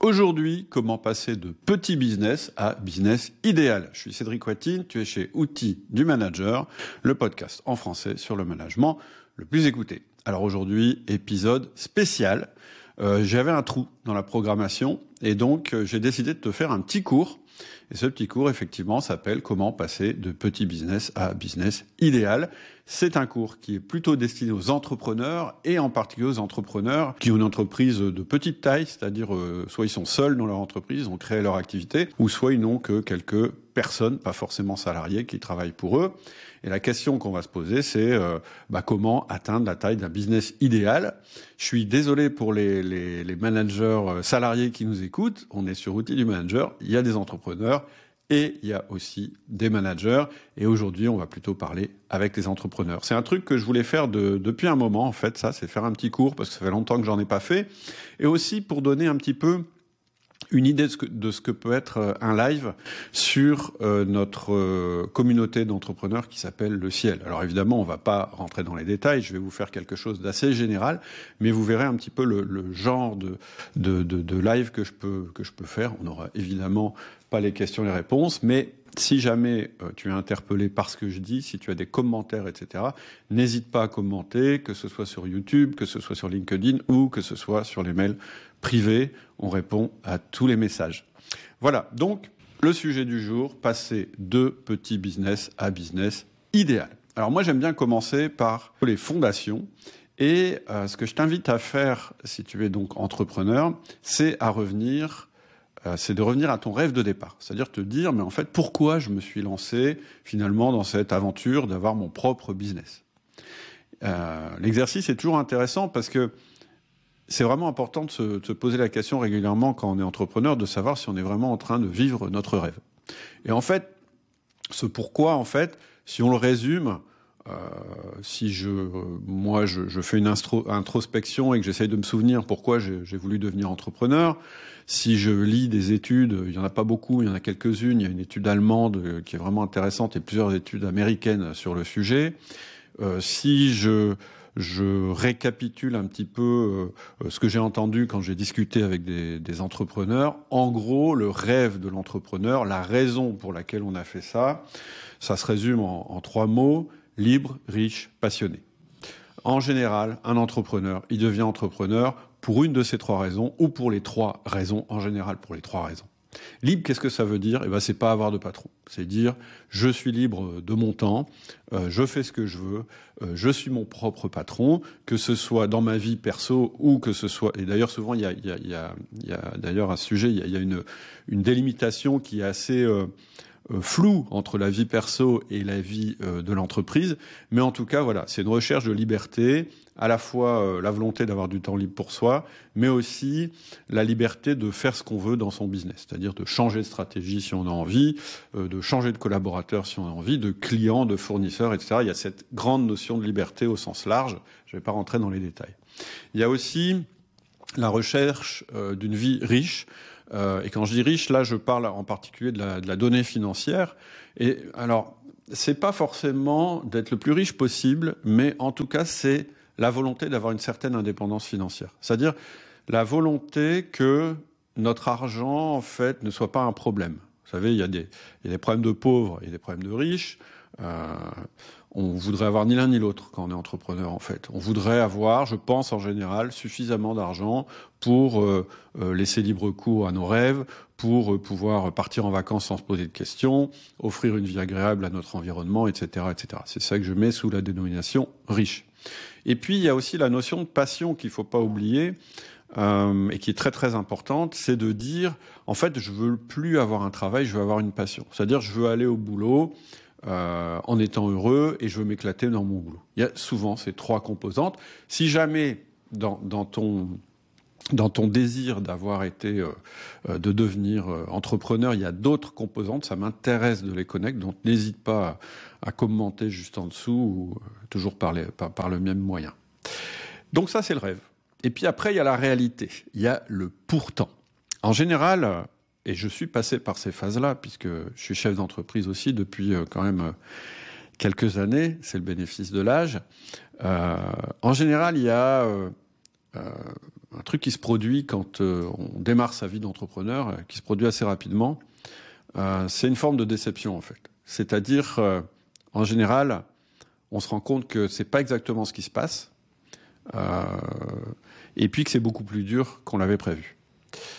Aujourd'hui, comment passer de petit business à business idéal? Je suis Cédric Watine, tu es chez Outils du Manager, le podcast en français sur le management le plus écouté. Alors aujourd'hui, épisode spécial. Euh, J'avais un trou dans la programmation et donc euh, j'ai décidé de te faire un petit cours. Et ce petit cours, effectivement, s'appelle Comment passer de petit business à business idéal. C'est un cours qui est plutôt destiné aux entrepreneurs et en particulier aux entrepreneurs qui ont une entreprise de petite taille, c'est-à-dire euh, soit ils sont seuls dans leur entreprise, ont créé leur activité, ou soit ils n'ont que quelques personnes, pas forcément salariées, qui travaillent pour eux. Et la question qu'on va se poser, c'est euh, bah, comment atteindre la taille d'un business idéal? Je suis désolé pour les, les, les managers euh, salariés qui nous écoutent. On est sur Outils du Manager. Il y a des entrepreneurs et il y a aussi des managers. Et aujourd'hui, on va plutôt parler avec les entrepreneurs. C'est un truc que je voulais faire de, depuis un moment, en fait, ça, c'est faire un petit cours, parce que ça fait longtemps que j'en ai pas fait. Et aussi pour donner un petit peu une idée de ce, que, de ce que peut être euh, un live sur euh, notre euh, communauté d'entrepreneurs qui s'appelle le ciel. Alors évidemment, on va pas rentrer dans les détails, je vais vous faire quelque chose d'assez général, mais vous verrez un petit peu le, le genre de, de, de, live que je peux que je peux faire. On aura évidemment pas les questions, les réponses, mais si jamais euh, tu es interpellé par ce que je dis, si tu as des commentaires, etc., n'hésite pas à commenter, que ce soit sur YouTube, que ce soit sur LinkedIn ou que ce soit sur les mails privés. On répond à tous les messages. Voilà, donc le sujet du jour, passer de petit business à business idéal. Alors moi j'aime bien commencer par les fondations. Et euh, ce que je t'invite à faire, si tu es donc entrepreneur, c'est à revenir euh, c'est de revenir à ton rêve de départ. C'est-à-dire te dire, mais en fait, pourquoi je me suis lancé finalement dans cette aventure d'avoir mon propre business? Euh, L'exercice est toujours intéressant parce que c'est vraiment important de se, de se, poser la question régulièrement quand on est entrepreneur, de savoir si on est vraiment en train de vivre notre rêve. Et en fait, ce pourquoi, en fait, si on le résume, euh, si je, moi, je, je fais une instro, introspection et que j'essaye de me souvenir pourquoi j'ai voulu devenir entrepreneur, si je lis des études, il y en a pas beaucoup, il y en a quelques-unes. Il y a une étude allemande qui est vraiment intéressante et plusieurs études américaines sur le sujet. Euh, si je je récapitule un petit peu euh, ce que j'ai entendu quand j'ai discuté avec des, entrepreneurs. En gros, le rêve de l'entrepreneur, la raison pour laquelle on a fait ça, ça se résume en trois mots libre, riche, passionné. En général, un entrepreneur, il devient entrepreneur pour une de ces trois raisons ou pour les trois raisons, en général pour les trois raisons. Libre, qu'est-ce que ça veut dire? Eh ben, c'est pas avoir de patron. C'est dire je suis libre de mon temps, euh, je fais ce que je veux, euh, je suis mon propre patron, que ce soit dans ma vie perso ou que ce soit. Et d'ailleurs, souvent, il y a, y a, y a, y a d'ailleurs un sujet, il y a, une, une délimitation qui est assez euh, flou entre la vie perso et la vie euh, de l'entreprise. Mais en tout cas, voilà, c'est une recherche de liberté, à la fois euh, la volonté d'avoir du temps libre pour soi, mais aussi la liberté de faire ce qu'on veut dans son business, c'est-à-dire de changer de stratégie si on a envie, de changer de collaborateur si on a envie, de client, de fournisseur, etc. Il y a cette grande notion de liberté au sens large. Je ne vais pas rentrer dans les détails. Il y a aussi la recherche d'une vie riche. Euh, et quand je dis riche, là, je parle en particulier de la, donnée financière. Et alors, c'est pas forcément d'être le plus riche possible, mais en tout cas, c'est la volonté d'avoir une certaine indépendance financière. C'est-à-dire la volonté que notre argent, en fait, ne soit pas un problème. Vous savez, il y a des, il y a des problèmes de pauvres, il y a des problèmes de riches. Euh, on voudrait avoir ni l'un ni l'autre quand on est entrepreneur en fait. On voudrait avoir, je pense en général, suffisamment d'argent pour euh, euh, laisser libre cours à nos rêves, pour euh, pouvoir partir en vacances sans se poser de questions, offrir une vie agréable à notre environnement, etc., etc. C'est ça que je mets sous la dénomination riche. Et puis il y a aussi la notion de passion qu'il faut pas oublier. Euh, et qui est très très importante, c'est de dire en fait je veux plus avoir un travail, je veux avoir une passion. C'est-à-dire je veux aller au boulot, euh, en étant heureux et je veux m'éclater dans mon boulot. Il y a souvent ces trois composantes. Si jamais dans, ton désir d'avoir été, euh, euh de devenir entrepreneur, il y a d'autres composantes, ça m'intéresse de les connaître, donc n'hésite pas à, commenter juste en dessous, ou toujours par, le même moyen. Donc ça, c'est le rêve. Et puis après, il y a la réalité, il y a le pourtant. En général, et je suis passé par ces phases-là, puisque je suis chef d'entreprise aussi depuis euh, quand même euh, quelques années, c'est le bénéfice de l'âge. Euh, en général, il y a un truc qui se produit quand on démarre sa vie d'entrepreneur, qui se produit assez rapidement. c'est une forme de déception en fait. C'est-à-dire, en général, on se rend compte que c'est pas exactement ce qui se passe, et puis que c'est beaucoup plus dur qu'on l'avait prévu.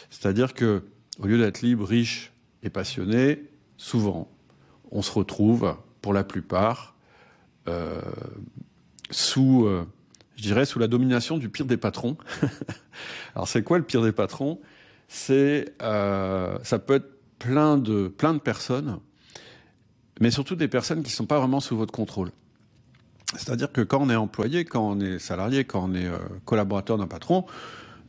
C'est-à-dire que au lieu d'être libre, riche et passionné, souvent, on se retrouve, pour la plupart, euh, sous, euh, je dirais, sous la domination du pire des patrons. Alors, c'est quoi le pire des patrons? C'est, euh, ça peut être plein de, plein de personnes, mais surtout des personnes qui ne sont pas vraiment sous votre contrôle. C'est-à-dire que quand on est employé, quand on est salarié, quand on est collaborateur d'un patron,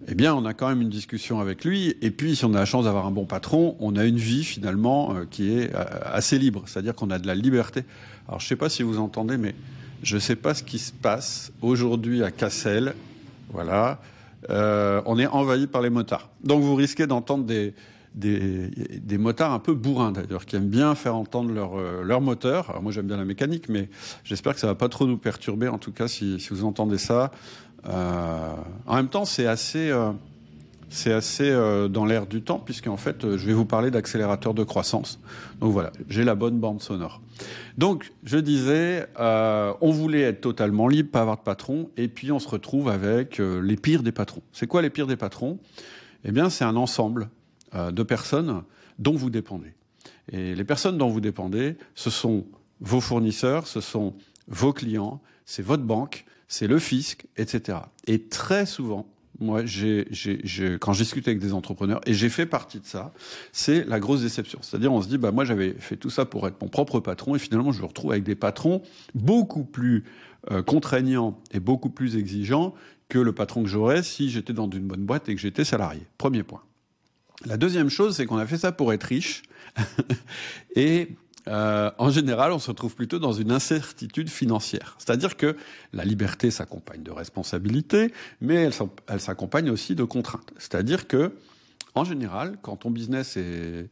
eh bien, on a quand même une discussion avec lui. Et puis, si on a la chance d'avoir un bon patron, on a une vie finalement euh, qui est euh, assez libre. C'est-à-dire qu'on a de la liberté. Alors, je ne sais pas si vous entendez, mais je ne sais pas ce qui se passe aujourd'hui à Cassel. Voilà. Euh, on est envahi par les motards. Donc, vous risquez d'entendre des, des, des, motards un peu bourrins d'ailleurs, qui aiment bien faire entendre leur, leur moteur. Alors moi j'aime bien la mécanique, mais j'espère que ça va pas trop nous perturber. En tout cas, si, si vous entendez ça, euh, en même temps, c'est assez, euh, c'est assez euh, dans l'air du temps, puisqu'en fait, je vais vous parler d'accélérateur de croissance. Donc voilà, j'ai la bonne bande sonore. Donc, je disais, on voulait être totalement libre, pas avoir de patron, et puis on se retrouve avec les pires des patrons. C'est quoi les pires des patrons? Eh bien, c'est un ensemble de personnes dont vous dépendez. Et les personnes dont vous dépendez, ce sont vos fournisseurs, ce sont vos clients, c'est votre banque, c'est le fisc, etc. Et très souvent, moi, j'ai, quand je discute avec des entrepreneurs, et j'ai fait partie de ça, c'est la grosse déception. C'est-à-dire, on se dit, bah, moi, j'avais fait tout ça pour être mon propre patron, et finalement, je me retrouve avec des patrons beaucoup plus euh, contraignants et beaucoup plus exigeants que le patron que j'aurais si j'étais dans une bonne boîte et que j'étais salarié. Premier point. La deuxième chose, c'est qu'on a fait ça pour être riche. et euh, en général, on se retrouve plutôt dans une incertitude financière. C'est-à-dire que la liberté s'accompagne de responsabilités, mais elle, s'accompagne aussi de contraintes. C'est-à-dire que, en général, quand ton business est,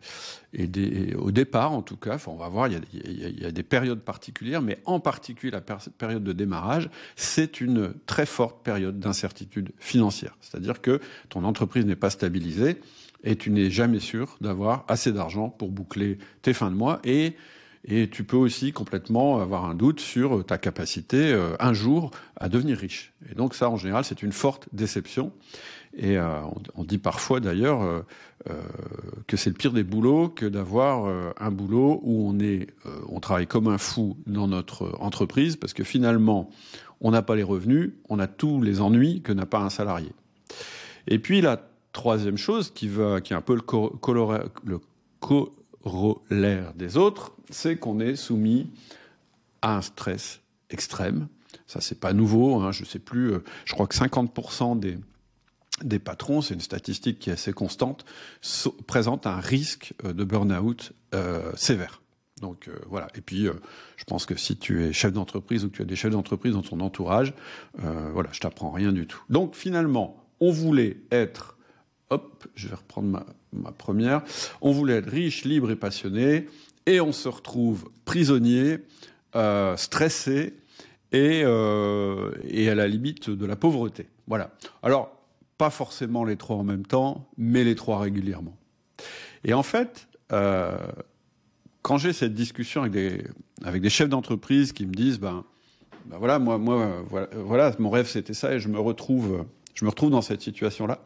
au départ, en tout cas, on va voir, il y, a, des périodes particulières, mais en particulier la période de démarrage, c'est une très forte période d'incertitude financière. C'est-à-dire que ton entreprise n'est pas stabilisée et tu n'es jamais sûr d'avoir assez d'argent pour boucler tes fins de mois et et tu peux aussi complètement avoir un doute sur ta capacité euh, un jour à devenir riche. Et donc ça, en général, c'est une forte déception. Et euh, on, dit parfois d'ailleurs euh, que c'est le pire des boulots que d'avoir un boulot où on est, on travaille comme un fou dans notre entreprise parce que finalement, on n'a pas les revenus, on a tous les ennuis que n'a pas un salarié. Et puis la troisième chose qui, va, qui est un peu le, corollaire des autres, c'est qu'on est soumis à un stress extrême. Ça, c'est pas nouveau. Hein, je sais plus. Euh, je crois que 50% des des patrons, c'est une statistique qui est assez constante, présentent un risque euh, de burn-out euh, sévère. Donc voilà. Et puis, je pense que si tu es chef d'entreprise ou que tu as des chefs d'entreprise dans ton entourage, voilà, je t'apprends rien du tout. Donc finalement, on voulait être hop, je vais reprendre ma, première. On voulait être riche, libre et passionné, et on se retrouve prisonnier, euh, stressé et, euh, et à la limite de la pauvreté. Voilà. Alors, pas forcément les trois en même temps, mais les trois régulièrement. Et en fait, euh, quand j'ai cette discussion avec des, avec des chefs d'entreprise qui me disent, ben, ben voilà, moi, moi, voilà, voilà mon rêve c'était ça, et je me retrouve, je me retrouve dans cette situation-là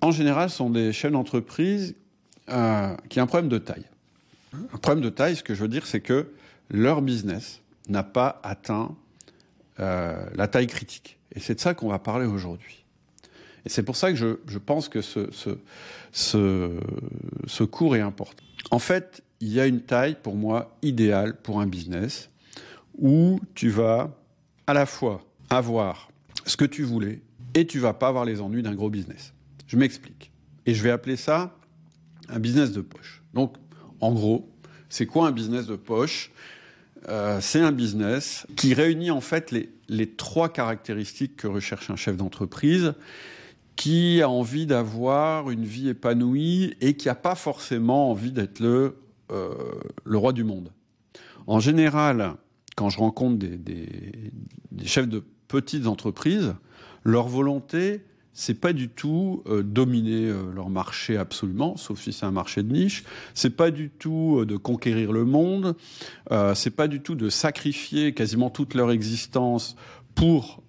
en général, sont des chefs d'entreprise euh, qui ont un problème de taille. Un problème de taille, ce que je veux dire, c'est que leur business n'a pas atteint euh, la taille critique. Et c'est de ça qu'on va parler aujourd'hui. Et c'est pour ça que je, pense que ce, cours est important. En fait, il y a une taille, pour moi, idéale pour un business où tu vas à la fois avoir ce que tu voulais et tu vas pas avoir les ennuis d'un gros business. Je m'explique. Et je vais appeler ça un business de poche. Donc, en gros, c'est quoi un business de poche? Euh, C'est un business qui réunit en fait les, trois caractéristiques que recherche un chef d'entreprise qui a envie d'avoir une vie épanouie et qui n'a pas forcément envie d'être le, euh, le roi du monde. En général, quand je rencontre des chefs de petites entreprises, leur volonté, c'est pas du tout euh, dominer euh, leur marché absolument, sauf si c'est un marché de niche. C'est pas du tout euh, de conquérir le monde. c'est pas du tout de sacrifier quasiment toute leur existence pour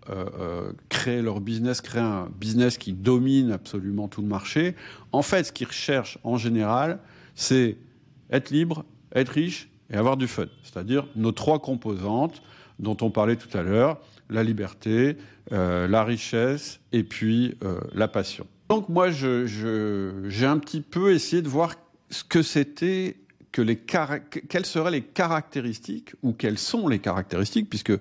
créer leur business, créer un business qui domine absolument tout le marché. En fait, ce qu'ils recherchent en général, c'est être libre, être riche et avoir du fun. C'est-à-dire nos trois composantes dont on parlait tout à l'heure, la liberté, euh, la richesse et puis euh, la passion. Donc moi, j'ai je, un petit peu essayé de voir ce que c'était que les quelles seraient les caractéristiques ou quelles sont les caractéristiques puisque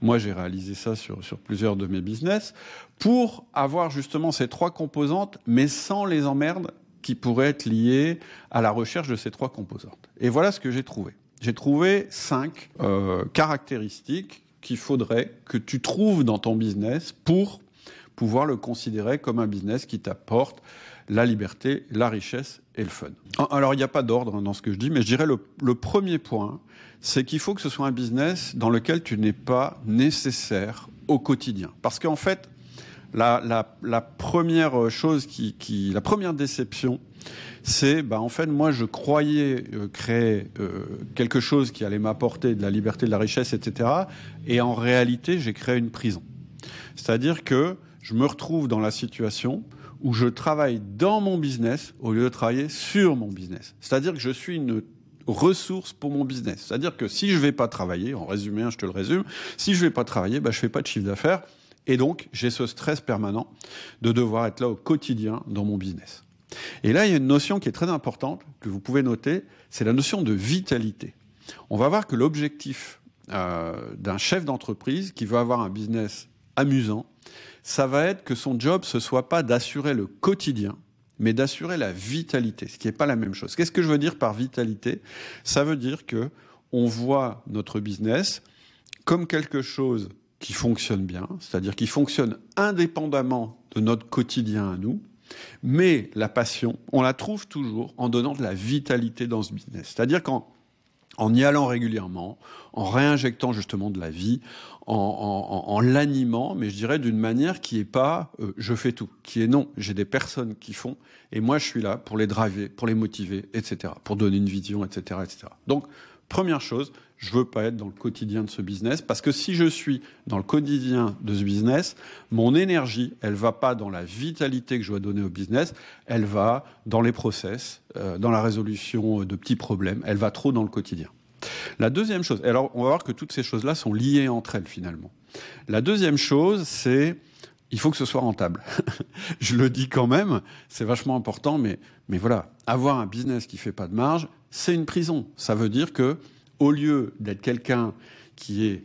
moi j'ai réalisé ça sur, sur plusieurs de mes business pour avoir justement ces trois composantes mais sans les emmerdes qui pourraient être liées à la recherche de ces trois composantes. Et voilà ce que j'ai trouvé. J'ai trouvé cinq euh, caractéristiques qu'il faudrait que tu trouves dans ton business pour pouvoir le considérer comme un business qui t'apporte la liberté, la richesse et le fun. Alors, il n'y a pas d'ordre dans ce que je dis, mais je dirais le, premier point, c'est qu'il faut que ce soit un business dans lequel tu n'es pas nécessaire au quotidien. Parce qu'en fait, la, première chose qui, la première déception, c'est, bah, en fait, moi, je croyais euh, créer euh, quelque chose qui allait m'apporter de la liberté, de la richesse, etc. Et en réalité, j'ai créé une prison. C'est-à-dire que je me retrouve dans la situation où je travaille dans mon business au lieu de travailler sur mon business. C'est-à-dire que je suis une ressource pour mon business. C'est-à-dire que si je vais pas travailler, en résumé, hein, je te le résume, si je vais pas travailler, bah, je fais pas de chiffre d'affaires. Et donc, j'ai ce stress permanent de devoir être là au quotidien dans mon business. Et là, il y a une notion qui est très importante, que vous pouvez noter, c'est la notion de vitalité. On va voir que l'objectif euh, d'un chef d'entreprise qui veut avoir un business amusant, ça va être que son job, ce soit pas d'assurer le quotidien, mais d'assurer la vitalité, ce qui n'est pas la même chose. Qu'est-ce que je veux dire par vitalité? Ça veut dire que on voit notre business comme quelque chose qui fonctionne bien, c'est-à-dire qui fonctionne indépendamment de notre quotidien à nous, mais la passion, on la trouve toujours en donnant de la vitalité dans ce business. C'est-à-dire qu'en en y allant régulièrement, en réinjectant justement de la vie, en, l'animant, mais je dirais d'une manière qui est pas euh, je fais tout, qui est non, j'ai des personnes qui font, et moi je suis là pour les driver, pour les motiver, etc., pour donner une vision, etc., etc. Donc Première chose, je veux pas être dans le quotidien de ce business parce que si je suis dans le quotidien de ce business, mon énergie, elle va pas dans la vitalité que je dois donner au business, elle va dans les process, euh, dans la résolution de petits problèmes, elle va trop dans le quotidien. La deuxième chose, alors on va voir que toutes ces choses-là sont liées entre elles finalement. La deuxième chose, c'est il faut que ce soit rentable. je le dis quand même, c'est vachement important, mais, mais voilà, avoir un business qui fait pas de marge, c'est une prison. Ça veut dire que, au lieu d'être quelqu'un qui est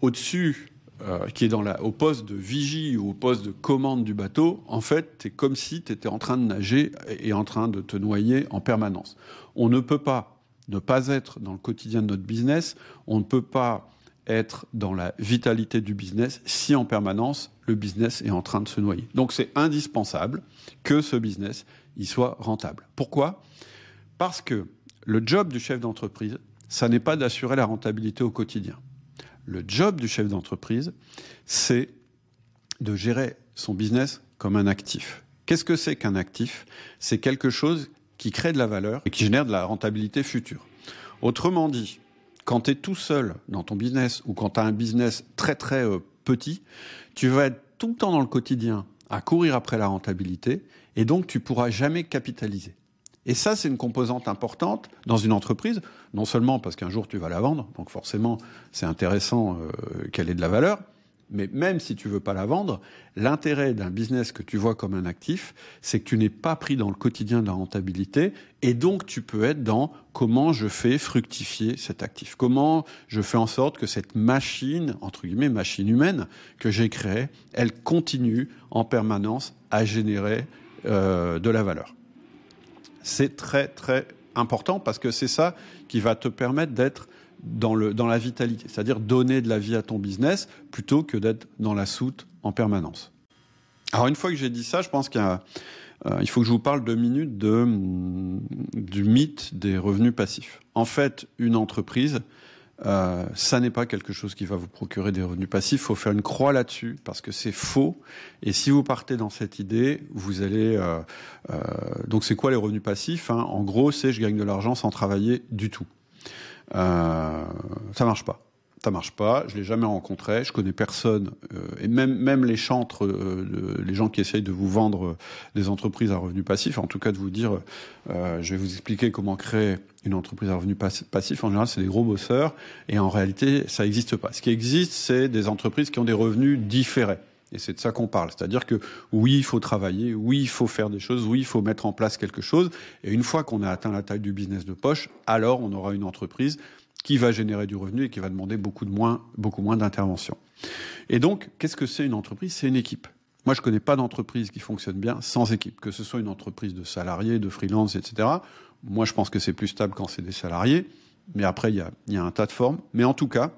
au-dessus, euh, qui est dans la, au poste de vigie ou au poste de commande du bateau, en fait, c'est comme si tu étais en train de nager et en train de te noyer en permanence. On ne peut pas ne pas être dans le quotidien de notre business, on ne peut pas être dans la vitalité du business si en permanence le business est en train de se noyer. Donc c'est indispensable que ce business il soit rentable. Pourquoi? Parce que le job du chef d'entreprise, ça n'est pas d'assurer la rentabilité au quotidien. Le job du chef d'entreprise, c'est de gérer son business comme un actif. Qu'est-ce que c'est qu'un actif? C'est quelque chose qui crée de la valeur et qui génère de la rentabilité future. Autrement dit, quand tu es tout seul dans ton business ou quand tu as un business très très euh, petit, tu vas être tout le temps dans le quotidien à courir après la rentabilité et donc tu pourras jamais capitaliser. Et ça, c'est une composante importante dans une entreprise, non seulement parce qu'un jour tu vas la vendre, donc forcément c'est intéressant euh, qu'elle ait de la valeur, mais même si tu veux pas la vendre, l'intérêt d'un business que tu vois comme un actif, c'est que tu n'es pas pris dans le quotidien de la rentabilité, et donc tu peux être dans comment je fais fructifier cet actif, comment je fais en sorte que cette machine, entre guillemets, machine humaine que j'ai créée, elle continue en permanence à générer euh, de la valeur. C'est très très important parce que c'est ça qui va te permettre d'être dans, le, dans la vitalité, c'est-à-dire donner de la vie à ton business plutôt que d'être dans la soute en permanence. Alors une fois que j'ai dit ça, je pense qu'il euh, faut que je vous parle deux minutes de, du mythe des revenus passifs. En fait, une entreprise, euh, ça n'est pas quelque chose qui va vous procurer des revenus passifs. Il faut faire une croix là-dessus parce que c'est faux. Et si vous partez dans cette idée, vous allez. Euh, euh, donc, c'est quoi les revenus passifs hein? En gros, c'est je gagne de l'argent sans travailler du tout. Euh, ça marche pas ça marche pas. Je l'ai jamais rencontré. Je connais personne euh, et même même les chantres, euh, les gens qui essayent de vous vendre euh, des entreprises à revenus passifs, en tout cas de vous dire, je vais vous expliquer comment créer une entreprise à revenus passifs. En général, c'est des gros bosseurs et en réalité, ça n'existe pas. Ce qui existe, c'est des entreprises qui ont des revenus différés. Et c'est de ça qu'on parle. C'est-à-dire que oui, il faut travailler, oui, il faut faire des choses, oui, il faut mettre en place quelque chose. Et une fois qu'on a atteint la taille du business de poche, alors on aura une entreprise qui va générer du revenu et qui va demander beaucoup, de moins, beaucoup moins d'intervention. Et donc, qu'est-ce que c'est une entreprise? C'est une équipe. Moi, je connais pas d'entreprise qui fonctionne bien sans équipe, que ce soit une entreprise de salariés, de freelance, etc. Moi, je pense que c'est plus stable quand c'est des salariés, mais après, il y a, y a un tas de formes. Mais en tout cas,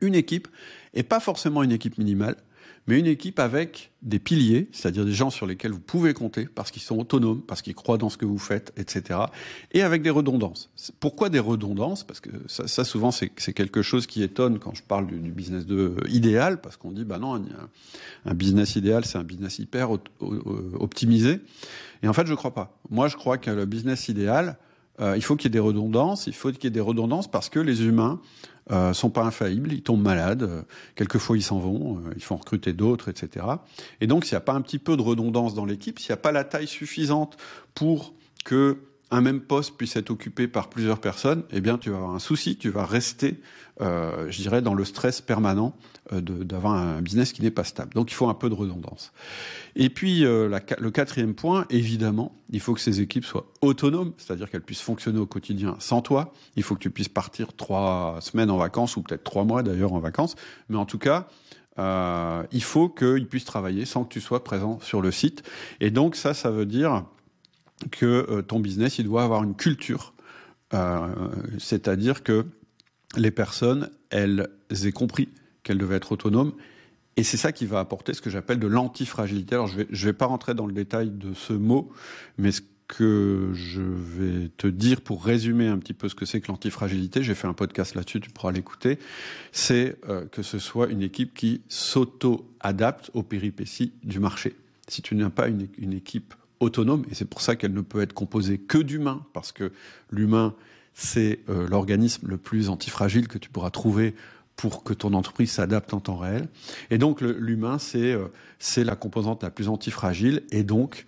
une équipe, et pas forcément une équipe minimale, mais une équipe avec des piliers, c'est-à-dire des gens sur lesquels vous pouvez compter parce qu'ils sont autonomes, parce qu'ils croient dans ce que vous faites, etc. Et avec des redondances. Pourquoi des redondances? Parce que ça, ça souvent, c'est quelque chose qui étonne quand je parle du, du business de idéal, parce qu'on dit, bah non, un business idéal, c'est un business hyper optimisé. Et en fait, je crois pas. Moi, je crois que le business idéal, euh, il faut qu'il y ait des redondances. Il faut qu'il y ait des redondances parce que les humains euh, sont pas infaillibles, ils tombent malades, euh, quelquefois ils s'en vont, euh, il faut en recruter d'autres, etc. Et donc s'il n'y a pas un petit peu de redondance dans l'équipe, s'il n'y a pas la taille suffisante pour que un même poste puisse être occupé par plusieurs personnes, eh bien tu vas avoir un souci, tu vas rester, euh, je dirais, dans le stress permanent euh, d'avoir un business qui n'est pas stable. Donc il faut un peu de redondance. Et puis euh, le quatrième point, évidemment, il faut que ces équipes soient autonomes, c'est-à-dire qu'elles puissent fonctionner au quotidien sans toi. Il faut que tu puisses partir trois semaines en vacances ou peut-être trois mois d'ailleurs en vacances, mais en tout cas, euh, il faut qu'ils puissent travailler sans que tu sois présent sur le site. Et donc ça, ça veut dire que euh, ton business, il doit avoir une culture. Euh, c'est-à-dire que les personnes, elles aient compris qu'elles devaient être autonomes. Et c'est ça qui va apporter ce que j'appelle de l'antifragilité. Alors, je je vais pas rentrer dans le détail de ce mot, mais ce que je vais te dire pour résumer un petit peu ce que c'est que l'antifragilité, j'ai fait un podcast là-dessus, tu pourras l'écouter, c'est euh, que ce soit une équipe qui s'auto-adapte aux péripéties du marché. Si tu n'as pas une équipe autonome, et c'est pour ça qu'elle ne peut être composée que d'humains, parce que l'humain, c'est euh, l'organisme le plus antifragile que tu pourras trouver pour que ton entreprise s'adapte en temps réel. Et donc l'humain, c'est euh, c'est la composante la plus antifragile, et donc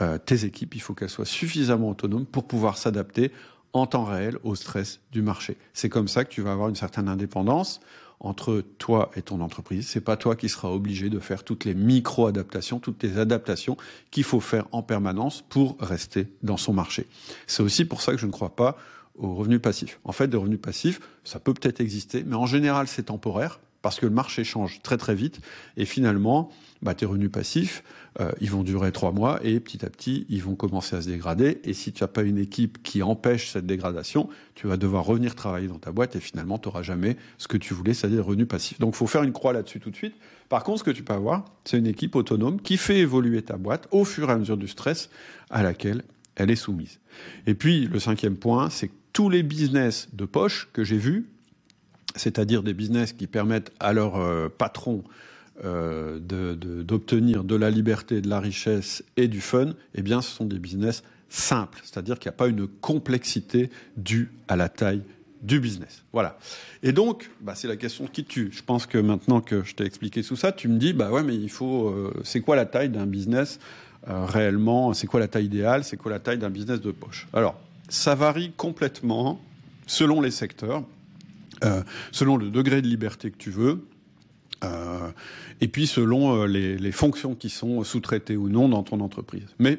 euh, tes équipes, il faut qu'elles soient suffisamment autonomes pour pouvoir s'adapter en temps réel au stress du marché. C'est comme ça que tu vas avoir une certaine indépendance entre toi et ton entreprise. C'est pas toi qui seras obligé de faire toutes les micro-adaptations, toutes les adaptations qu'il faut faire en permanence pour rester dans son marché. C'est aussi pour ça que je ne crois pas aux revenus passifs. En fait, des revenus passifs, ça peut peut-être exister, mais en général, c'est temporaire parce que le marché change très très vite et finalement, bah, tes revenus passifs, euh, ils vont durer trois mois et petit à petit, ils vont commencer à se dégrader. Et si tu n'as pas une équipe qui empêche cette dégradation, tu vas devoir revenir travailler dans ta boîte et finalement, tu n'auras jamais ce que tu voulais, c'est-à-dire revenus passifs. Donc, il faut faire une croix là-dessus tout de suite. Par contre, ce que tu peux avoir, c'est une équipe autonome qui fait évoluer ta boîte au fur et à mesure du stress à laquelle elle est soumise. Et puis, le cinquième point, c'est que tous les business de poche que j'ai vus, c'est-à-dire des business qui permettent à leur euh, patron euh, d'obtenir de, la liberté, de la richesse et du fun, eh bien, ce sont des business simples, c'est-à-dire qu'il n'y a pas une complexité due à la taille du business. Voilà. Et donc, bah, c'est la question qui tue. Je pense que maintenant que je t'ai expliqué tout ça, tu me dis, bah ouais, mais il faut, euh, c'est quoi la taille d'un business réellement? C'est quoi la taille idéale? C'est quoi la taille d'un business de poche? Alors, ça varie complètement selon les secteurs. Euh, selon le degré de liberté que tu veux, euh, et puis selon euh, les, les, fonctions qui sont sous-traitées ou non dans ton entreprise. Mais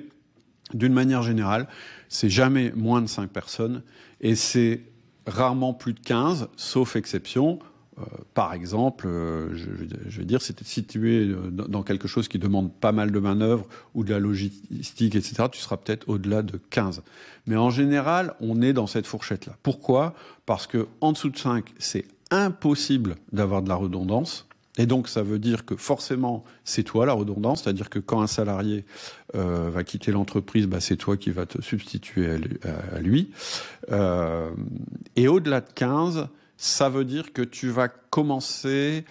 d'une manière générale, c'est jamais moins de 5 personnes et c'est rarement plus de 15, sauf exception. Euh, par exemple, euh, je, je, veux dire, c'était situé euh, dans quelque chose qui demande pas mal de manœuvres ou de la logistique, etc., tu seras peut-être au-delà de 15. Mais en général, on est dans cette fourchette-là. Pourquoi? Parce que en dessous de 5, c'est impossible d'avoir de la redondance. Et donc, ça veut dire que forcément, c'est toi la redondance, c'est-à-dire que quand un salarié va quitter l'entreprise, bah, c'est toi qui vas te substituer à lui. Et au-delà de 15, ça veut dire que tu vas commencer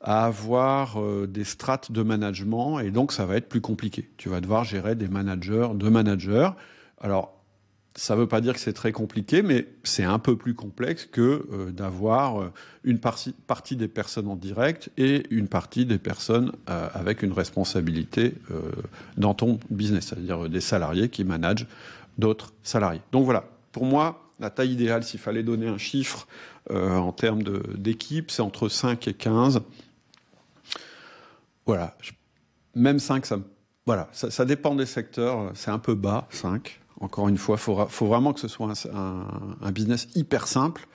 à avoir euh, des strates de management et donc ça va être plus compliqué. Tu vas devoir gérer des managers, de managers. Alors, ça ne veut pas dire que c'est très compliqué, mais c'est un peu plus complexe que euh, d'avoir euh, une partie, partie, des personnes en direct et une partie des personnes avec une responsabilité dans ton business, c'est-à-dire des salariés qui managent d'autres salariés. Donc voilà, pour moi, la taille idéale, s'il fallait donner un chiffre en termes d'équipe, c'est entre 5 et 15 voilà. Même 5, ça, voilà, ça, dépend des secteurs. C'est un peu bas, 5. Encore une fois, il faut, vraiment que ce soit un, business hyper simple.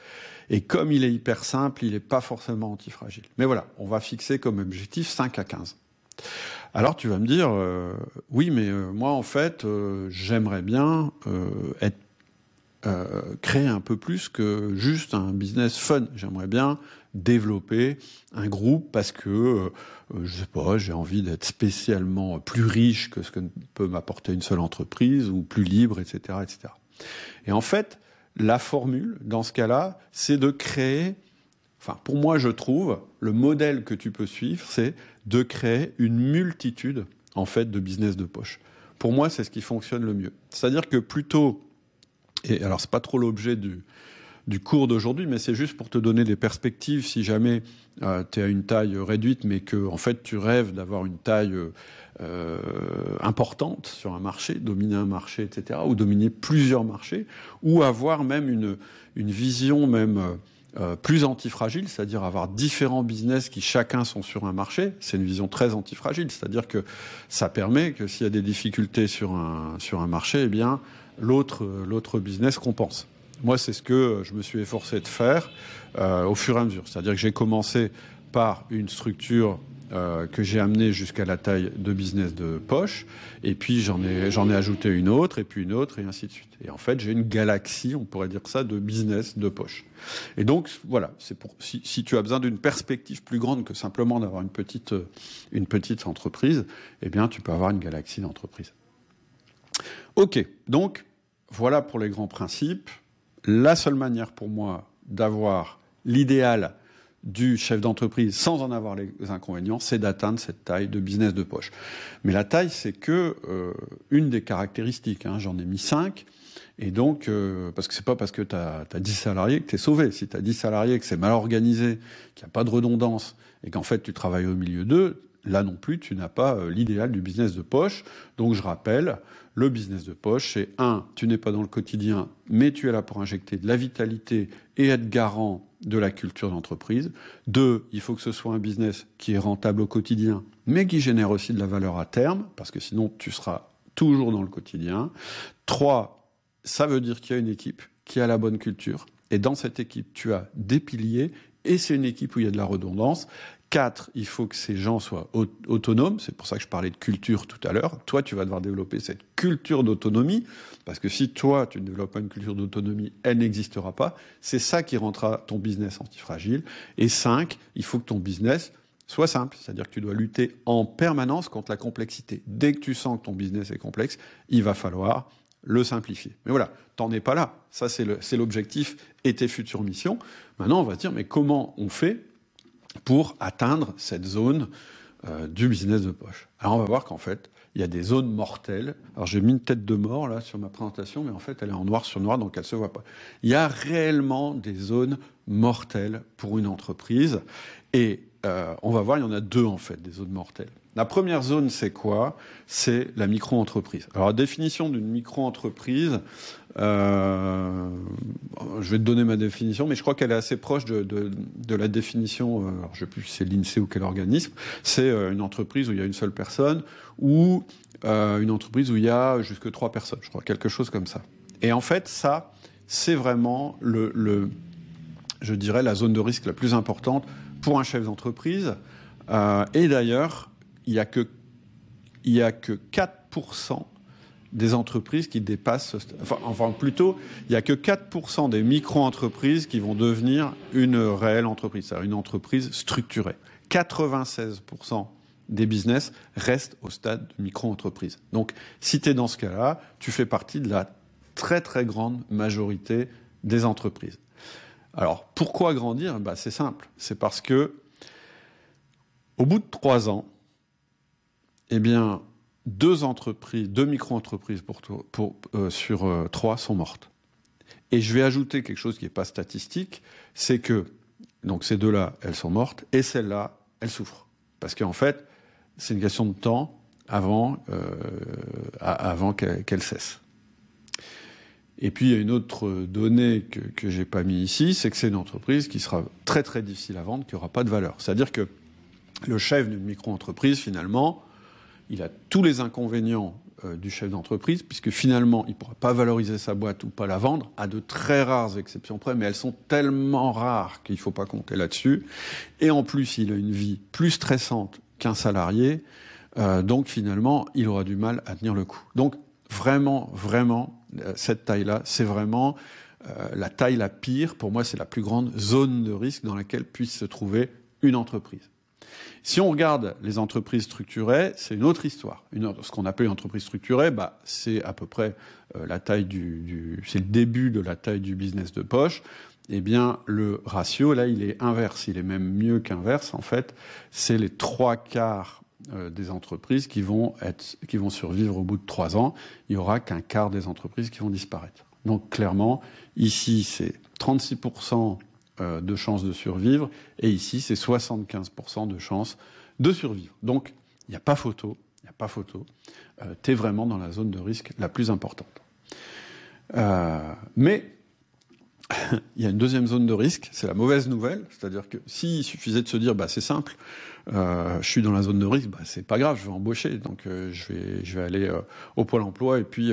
Et comme il est hyper simple, il n'est pas forcément antifragile. Mais voilà, on va fixer comme objectif 5 à 15. Alors tu vas me dire, euh, oui, mais euh, moi en fait, euh, j'aimerais bien être créer un peu plus que juste un business fun. J'aimerais bien développer un groupe parce que, euh, je sais pas, j'ai envie d'être spécialement plus riche que ce que peut m'apporter une seule entreprise ou plus libre, etc., etc. Et en fait, la formule, dans ce cas-là, c'est de créer, enfin, pour moi, je trouve, le modèle que tu peux suivre, c'est de créer une multitude, en fait, de business de poche. Pour moi, c'est ce qui fonctionne le mieux. C'est-à-dire que plutôt, et alors c'est pas trop l'objet du, du cours d'aujourd'hui, mais c'est juste pour te donner des perspectives si jamais euh, tu es à une taille réduite, mais que en fait tu rêves d'avoir une taille euh, importante sur un marché, dominer un marché, etc., ou dominer plusieurs marchés, ou avoir même une, une vision même euh, plus antifragile, c'est-à-dire avoir différents business qui chacun sont sur un marché. C'est une vision très antifragile, c'est-à-dire que ça permet que s'il y a des difficultés sur un, sur un marché, eh bien l'autre l'autre business compense. Moi, c'est ce que je me suis efforcé de faire euh, au fur et à mesure. C'est-à-dire que j'ai commencé par une structure euh, que j'ai amenée jusqu'à la taille de business de poche, et puis j'en ai, j'en ai ajouté une autre, et puis une autre, et ainsi de suite. Et en fait, j'ai une galaxie, on pourrait dire ça, de business de poche. Et donc, voilà, c'est pour si, si, tu as besoin d'une perspective plus grande que simplement d'avoir une petite, une petite entreprise, eh bien, tu peux avoir une galaxie d'entreprises. Ok, donc voilà pour les grands principes la seule manière pour moi d'avoir l'idéal du chef d'entreprise sans en avoir les inconvénients, c'est d'atteindre cette taille de business de poche. Mais la taille, c'est que euh, une des caractéristiques. Hein, J'en ai mis cinq. Et donc, euh, parce que c'est pas parce que tu as, as, 10 salariés que tu es sauvé. Si tu as 10 salariés, que c'est mal organisé, qu'il n'y a pas de redondance, et qu'en fait tu travailles au milieu d'eux, là non plus, tu n'as pas euh, l'idéal du business de poche. Donc je rappelle, le business de poche, c'est un, tu n'es pas dans le quotidien, mais tu es là pour injecter de la vitalité et être garant de la culture d'entreprise. Deux, il faut que ce soit un business qui est rentable au quotidien, mais qui génère aussi de la valeur à terme, parce que sinon tu seras toujours dans le quotidien. Trois, ça veut dire qu'il y a une équipe qui a la bonne culture. Et dans cette équipe, tu as des piliers et c'est une équipe où il y a de la redondance. Quatre, il faut que ces gens soient autonomes. C'est pour ça que je parlais de culture tout à l'heure. Toi, tu vas devoir développer cette culture d'autonomie. Parce que si toi, tu ne développes pas une culture d'autonomie, elle n'existera pas. C'est ça qui rendra ton business antifragile. Et cinq, il faut que ton business soit simple. C'est-à-dire que tu dois lutter en permanence contre la complexité. Dès que tu sens que ton business est complexe, il va falloir le simplifier. Mais voilà, t'en es pas là. Ça, c'est l'objectif et tes futures missions. Maintenant, on va se dire, mais comment on fait pour atteindre cette zone euh, du business de poche. Alors on va voir qu'en fait, il y a des zones mortelles. Alors j'ai mis une tête de mort là sur ma présentation, mais en fait elle est en noir sur noir, donc elle se voit pas. Il y a réellement des zones mortelles pour une entreprise, et euh, on va voir, il y en a deux en fait, des zones mortelles. La première zone, c'est quoi? C'est la micro-entreprise. Alors, la définition d'une micro-entreprise, euh, je vais te donner ma définition, mais je crois qu'elle est assez proche de, de, de la définition, euh, je ne sais plus si c'est l'INSEE ou quel organisme, c'est euh, une entreprise où il y a une seule personne, ou euh, une entreprise où il y a jusque trois personnes, je crois, quelque chose comme ça. Et en fait, ça, c'est vraiment le, le, je dirais, la zone de risque la plus importante pour un chef d'entreprise. Euh, et d'ailleurs, il n'y a que, il a que 4% des entreprises qui dépassent, enfin, enfin plutôt, il n'y a que 4% des micro-entreprises qui vont devenir une réelle entreprise, c'est-à-dire une entreprise structurée. 96% des business restent au stade de micro-entreprise. Donc, si tu es dans ce cas-là, tu fais partie de la très très grande majorité des entreprises. Alors, pourquoi grandir? Bah, C'est simple. C'est parce que, au bout de trois ans, eh bien, deux entreprises, deux micro-entreprises euh, sur euh, trois sont mortes. Et je vais ajouter quelque chose qui n'est pas statistique, c'est que donc ces deux-là, elles sont mortes, et celle-là, elle souffre. Parce qu'en fait, c'est une question de temps avant, euh, avant. Et puis, il y a une autre donnée que, que j'ai pas mis ici, c'est que c'est une entreprise qui sera très très difficile à vendre, qui n'aura pas de valeur. C'est-à-dire que le chef d'une micro-entreprise, finalement, il a tous les inconvénients euh, du chef d'entreprise, puisque finalement, il ne pourra pas valoriser sa boîte ou pas la vendre, à de très rares exceptions près, mais elles sont tellement rares qu'il ne faut pas compter là-dessus. Et en plus, il a une vie plus stressante qu'un salarié, euh, donc finalement, il aura du mal à tenir le coup. Donc, vraiment, vraiment, cette taille-là, c'est vraiment euh, la taille la pire. Pour moi, c'est la plus grande zone de risque dans laquelle puisse se trouver une entreprise. Si on regarde les entreprises structurées, c'est une autre histoire. Ce qu'on appelle une entreprise structurée, bah, c'est à peu près euh, la taille du, c'est le début de la taille du business de poche. Eh bien, le ratio, là, il est inverse. Il est même mieux qu'inverse, en fait. C'est les trois quarts euh, des entreprises qui vont, être, qui vont survivre au bout de trois ans. Il n'y aura qu'un quart des entreprises qui vont disparaître. Donc clairement, ici, c'est 36% euh, de chances de survivre, et ici, c'est 75% de chances de survivre. Donc, il n'y a pas photo, il n'y a pas photo. Euh, tu es vraiment dans la zone de risque la plus importante. mais il y a une deuxième zone de risque, c'est la mauvaise nouvelle, c'est-à-dire que s'il suffisait de se dire, bah, c'est simple, euh, je suis dans la zone de risque, bah, c'est pas grave, je vais embaucher, donc euh, je vais aller euh, au pôle emploi et puis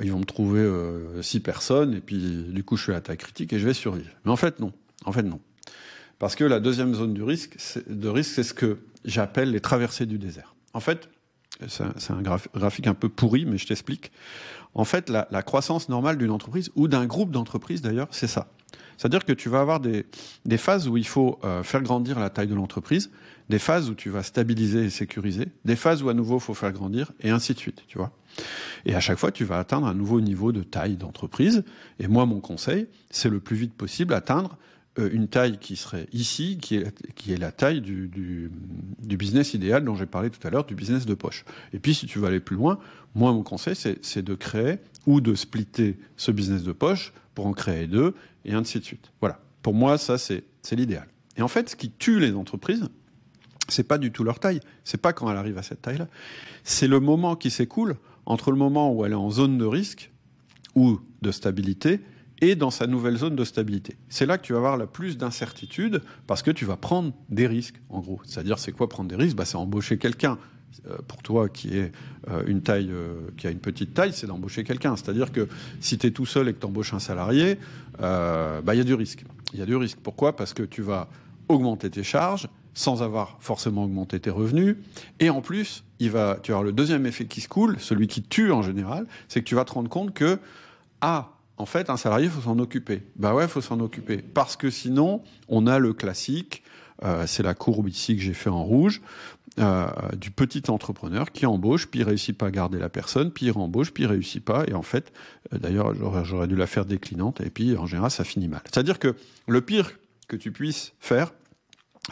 ils vont me trouver six personnes et puis du coup je suis à la taille critique et je vais survivre. Mais en fait non, en fait non, parce que la deuxième zone risque, de risque, c'est ce que j'appelle les traversées du désert. En fait, c'est un graphique un peu pourri, mais je t'explique. En fait, la, la croissance normale d'une entreprise ou d'un groupe d'entreprises d'ailleurs, c'est ça. C'est-à-dire que tu vas avoir des, des phases où il faut euh, faire grandir la taille de l'entreprise, des phases où tu vas stabiliser et sécuriser, des phases où à nouveau il faut faire grandir, et ainsi de suite, tu vois. Et à chaque fois, tu vas atteindre un nouveau niveau de taille d'entreprise. Et moi, mon conseil, c'est le plus vite possible atteindre une taille qui serait ici, qui est, qui est la taille du, du, du business idéal dont j'ai parlé tout à l'heure, du business de poche. Et puis, si tu veux aller plus loin, moi, mon conseil, c'est de créer ou de splitter ce business de poche pour en créer deux, et ainsi de suite. Voilà. Pour moi, ça, c'est l'idéal. Et en fait, ce qui tue les entreprises, c'est pas du tout leur taille. C'est pas quand elle arrive à cette taille-là. C'est le moment qui s'écoule entre le moment où elle est en zone de risque ou de stabilité et dans sa nouvelle zone de stabilité. C'est là que tu vas avoir la plus d'incertitude parce que tu vas prendre des risques, en gros. C'est-à-dire, c'est quoi prendre des risques? Bah, C'est embaucher quelqu'un. Euh, pour toi qui est euh, une taille, euh, qui a une petite taille, c'est d'embaucher quelqu'un. C'est-à-dire que si tu es tout seul et que tu embauches un salarié, bah, il y a du risque. Il y a du risque. Pourquoi? Parce que tu vas augmenter tes charges sans avoir forcément augmenté tes revenus. Et en plus, il va, tu vas avoir le deuxième effet qui se coule, celui qui tue en général, c'est que tu vas te rendre compte que, ah, en fait, un salarié, faut s'en occuper. Bah ouais, faut s'en occuper. Parce que sinon, on a le classique, c'est la courbe ici que j'ai fait en rouge. Euh, du petit entrepreneur qui embauche, puis il réussit pas à garder la personne, puis il embauche, puis il réussit pas. Et en fait, euh, d'ailleurs, j'aurais dû la faire déclinante, et puis en général, ça finit mal. C'est-à-dire que le pire que tu puisses faire,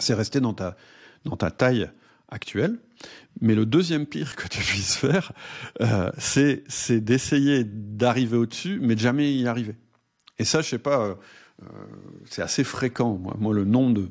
c'est rester dans ta, dans ta taille actuelle. Mais le deuxième pire que tu puisses faire, euh, c'est d'essayer d'arriver au-dessus, mais de jamais y arriver. Et ça, je sais pas, euh, euh c'est assez fréquent. Moi, moi, le nombre de,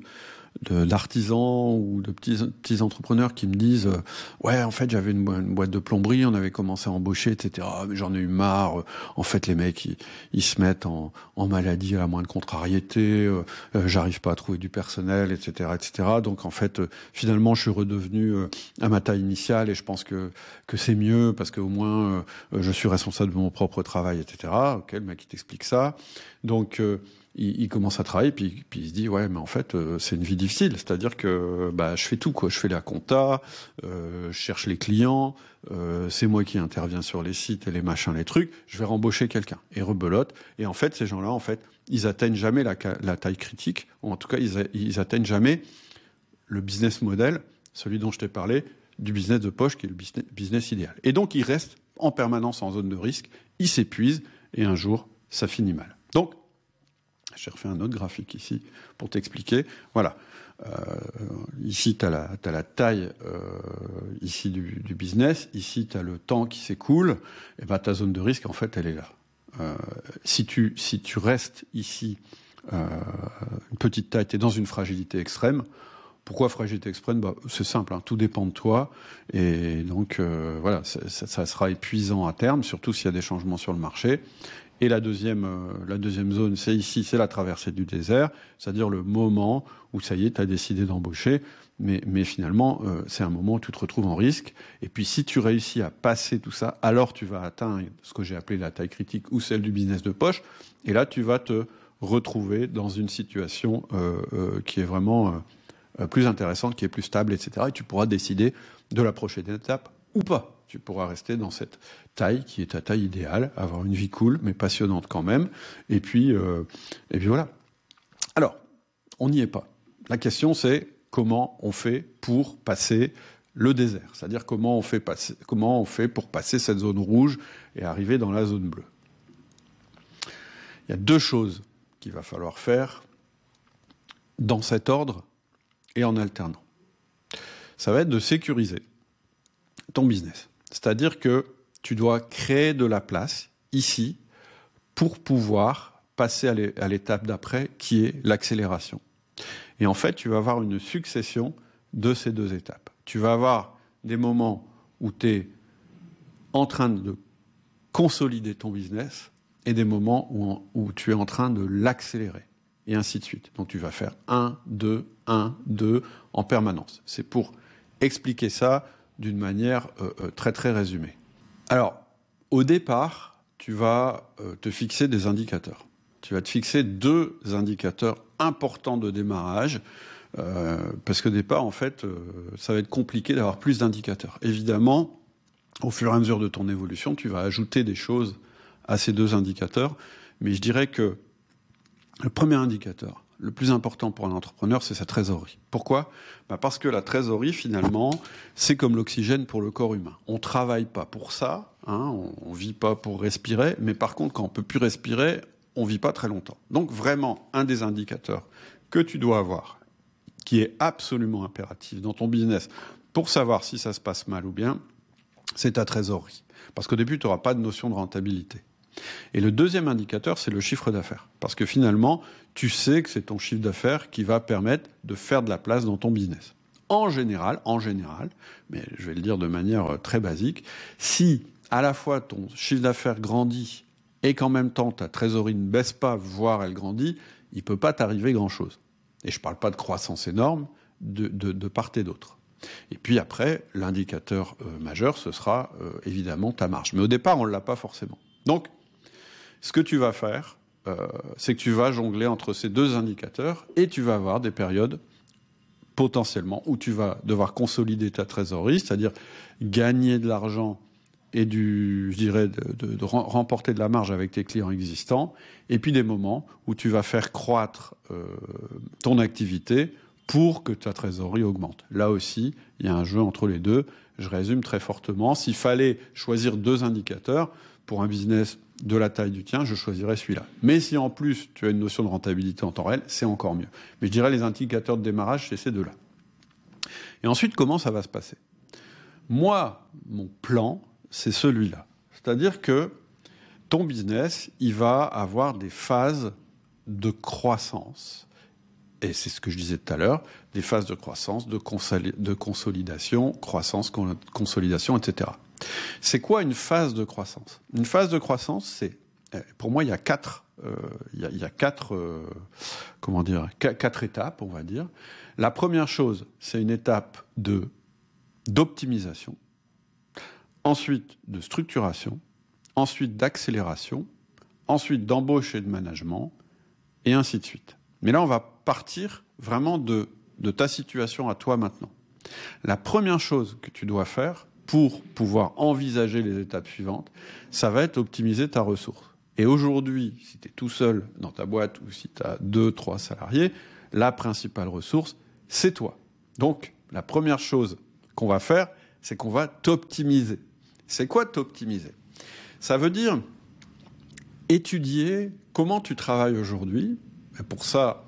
d'artisans ou de petits, petits entrepreneurs qui me disent euh, ouais en fait j'avais une, boîte de plomberie on avait commencé à embaucher etc j'en ai eu marre. En fait les mecs ils, se mettent en, en, maladie à la moindre contrariété euh, euh, j'arrive pas à trouver du personnel etc etc donc en fait finalement je suis redevenu à ma taille initiale et je pense que que c'est mieux parce qu'au moins je suis responsable de mon propre travail etc ok le mec il t'explique ça. Donc il, commence à travailler, puis, il se dit ouais, mais en fait, euh, c'est une vie difficile. C'est-à-dire que bah, je fais tout, quoi. Je fais la compta, euh, je cherche les clients, euh, c'est moi qui interviens sur les sites et les machins, les trucs. Je vais rembaucher quelqu'un et rebelote. Et en fait, ces gens-là, en fait, ils atteignent jamais la, taille critique, ou en tout cas, ils, ils atteignent jamais le business model, celui dont je t'ai parlé, du business de poche, qui est le business, business idéal. Et donc, ils restent en permanence en zone de risque, ils s'épuisent, et un jour, ça finit mal. Donc, J'ai refait un autre graphique ici pour t'expliquer. Voilà. Euh, ici, tu as, la taille euh, ici du, business. Ici, tu as le temps qui s'écoule. Et ben, ta zone de risque, en fait, elle est là. Euh, si, tu, si tu restes ici, une petite taille, tu es dans une fragilité extrême. Pourquoi fragilité extrême? Bah, C'est simple, hein, tout dépend de toi. Et donc, voilà, ça, sera épuisant à terme, surtout s'il y a des changements sur le marché. Et la deuxième, euh, la deuxième zone, c'est ici, c'est la traversée du désert, c'est-à-dire le moment où ça y est, tu as décidé d'embaucher, mais, finalement, euh, c'est un moment où tu te retrouves en risque. Et puis si tu réussis à passer tout ça, alors tu vas atteindre ce que j'ai appelé la taille critique ou celle du business de poche, et là tu vas te retrouver dans une situation euh, qui est vraiment plus intéressante, qui est plus stable, etc. Et tu pourras décider de la prochaine étape ou pas tu pourras rester dans cette taille qui est ta taille idéale, avoir une vie cool mais passionnante quand même. Et puis, euh, et puis voilà. Alors, on n'y est pas. La question c'est comment on fait pour passer le désert, c'est-à-dire comment on fait passer, comment on fait pour passer cette zone rouge et arriver dans la zone bleue? Il y a deux choses qu'il va falloir faire dans cet ordre et en alternant. Ça va être de sécuriser ton business. C'est-à-dire que tu dois créer de la place ici pour pouvoir passer à l'étape d'après qui est l'accélération. Et en fait, tu vas avoir une succession de ces deux étapes. Tu vas avoir des moments où tu es en train de consolider ton business et des moments où, où tu es en train de l'accélérer et ainsi de suite. Donc tu vas faire 1, 2, 1, 2 en permanence. C'est pour expliquer ça d'une manière euh, euh, très très résumée. Alors, au départ, tu vas euh, te fixer des indicateurs. Tu vas te fixer deux indicateurs importants de démarrage, parce qu'au départ, en fait, ça va être compliqué d'avoir plus d'indicateurs. Évidemment, au fur et à mesure de ton évolution, tu vas ajouter des choses à ces deux indicateurs, mais je dirais que le premier indicateur, le plus important pour un entrepreneur, c'est sa trésorerie. Pourquoi? Bah, Parce que la trésorerie, finalement, c'est comme l'oxygène pour le corps humain. On ne travaille pas pour ça, hein, on ne vit pas pour respirer, mais par contre, quand on ne peut plus respirer, on ne vit pas très longtemps. Donc vraiment, un des indicateurs que tu dois avoir, qui est absolument impératif dans ton business, pour savoir si ça se passe mal ou bien, c'est ta trésorerie. Parce qu'au début, tu n'auras pas de notion de rentabilité. Et le deuxième indicateur, c'est le chiffre d'affaires. Parce que finalement, tu sais que c'est ton chiffre d'affaires qui va permettre de faire de la place dans ton business. En général, en général, mais je vais le dire de manière euh, très basique, si à la fois ton chiffre d'affaires grandit et qu'en même temps ta trésorerie ne baisse pas, voire elle grandit, il ne peut pas t'arriver grand-chose. Et je ne parle pas de croissance énorme de, part et d'autre. Et puis après, l'indicateur euh, majeur, ce sera euh, évidemment ta marge. Mais au départ, on ne l'a pas forcément. Donc, ce que tu vas faire, euh, c'est que tu vas jongler entre ces deux indicateurs et tu vas avoir des périodes potentiellement où tu vas devoir consolider ta trésorerie, c'est-à-dire gagner de l'argent et du, je de, remporter de la marge avec tes clients existants, et puis des moments où tu vas faire croître euh, ton activité pour que ta trésorerie augmente. Là aussi, il y a un jeu entre les deux. Je résume très fortement. S'il fallait choisir deux indicateurs pour un business de la taille du tien, je choisirais celui-là. Mais si en plus tu as une notion de rentabilité en temps réel, c'est encore mieux. Mais je dirais les indicateurs de démarrage, c'est ces deux-là. Et ensuite, comment ça va se passer? Moi, mon plan, c'est celui-là. C'est-à-dire que ton business, il va avoir des phases de croissance. Et c'est ce que je disais tout à l'heure, des phases de croissance, de, de consolidation, croissance, consolidation, etc. C'est quoi une phase de croissance? Une phase de croissance, c'est, euh, pour moi, il y a quatre, euh, il, y a, quatre, euh, comment dire, quatre étapes, on va dire. La première chose, c'est une étape de d'optimisation, ensuite de structuration, ensuite d'accélération, ensuite d'embauche et de management, et ainsi de suite. Mais là, on va partir vraiment de, de ta situation à toi maintenant. La première chose que tu dois faire, pour pouvoir envisager les étapes suivantes, ça va être optimiser ta ressource. Et aujourd'hui, si tu es tout seul dans ta boîte ou si tu as deux, trois salariés, la principale ressource, c'est toi. Donc, la première chose qu'on va faire, c'est qu'on va t'optimiser. C'est quoi t'optimiser? Ça veut dire étudier comment tu travailles aujourd'hui Et pour ça,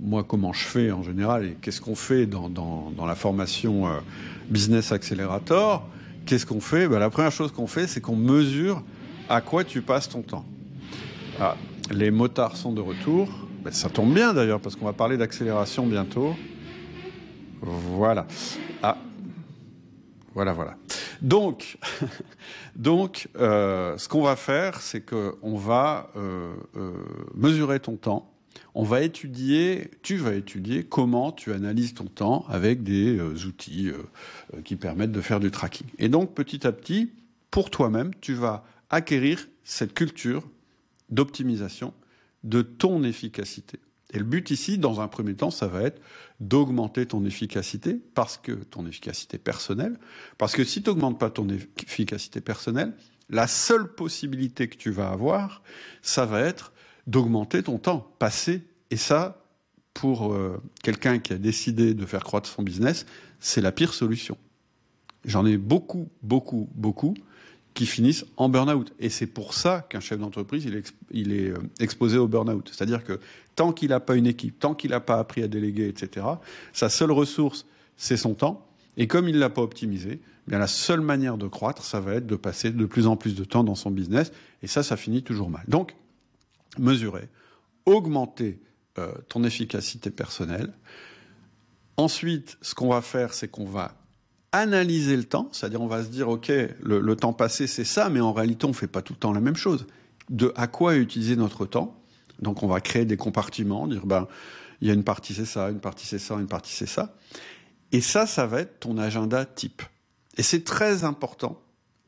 moi, comment je fais en général et qu'est-ce qu'on fait dans, la formation euh, Business Accelerator Qu'est-ce qu'on fait? Ben, La première chose qu'on fait, c'est qu'on mesure à quoi tu passes ton temps. Ah, les motards sont de retour. Ben, ça tombe bien d'ailleurs, parce qu'on va parler d'accélération bientôt. Voilà. Ah. Voilà, voilà. Donc, donc euh, ce qu'on va faire, c'est qu'on va euh, mesurer ton temps on va étudier, tu vas étudier comment tu analyses ton temps avec des euh, outils euh, euh, qui permettent de faire du tracking. Et donc, petit à petit, pour toi-même, tu vas acquérir cette culture d'optimisation de ton efficacité. Et le but ici, dans un premier temps, ça va être d'augmenter ton efficacité, parce que ton efficacité personnelle, parce que si tu n'augmentes pas ton efficacité personnelle, la seule possibilité que tu vas avoir, ça va être d'augmenter ton temps passé. Et ça, pour euh, quelqu'un qui a décidé de faire croître son business, c'est la pire solution. J'en ai beaucoup, beaucoup, beaucoup qui finissent en burn-out. Et c'est pour ça qu'un chef d'entreprise, il est, euh, exposé au burn-out. C'est-à-dire que tant qu'il n'a pas une équipe, tant qu'il n'a pas appris à déléguer, etc., sa seule ressource, c'est son temps. Et comme il ne l'a pas optimisé, eh bien la seule manière de croître, ça va être de passer de plus en plus de temps dans son business. Et ça, ça finit toujours mal. Donc, mesurer, augmenter euh, ton efficacité personnelle. Ensuite, ce qu'on va faire, c'est qu'on va analyser le temps, c'est-à-dire on va se dire, OK, le, temps passé, c'est ça, mais en réalité, on ne fait pas tout le temps la même chose. De à quoi utiliser notre temps? Donc, on va créer des compartiments, dire, ben, il y a une partie c'est ça, une partie c'est ça, une partie c'est ça. Et ça, ça va être ton agenda type. Et c'est très important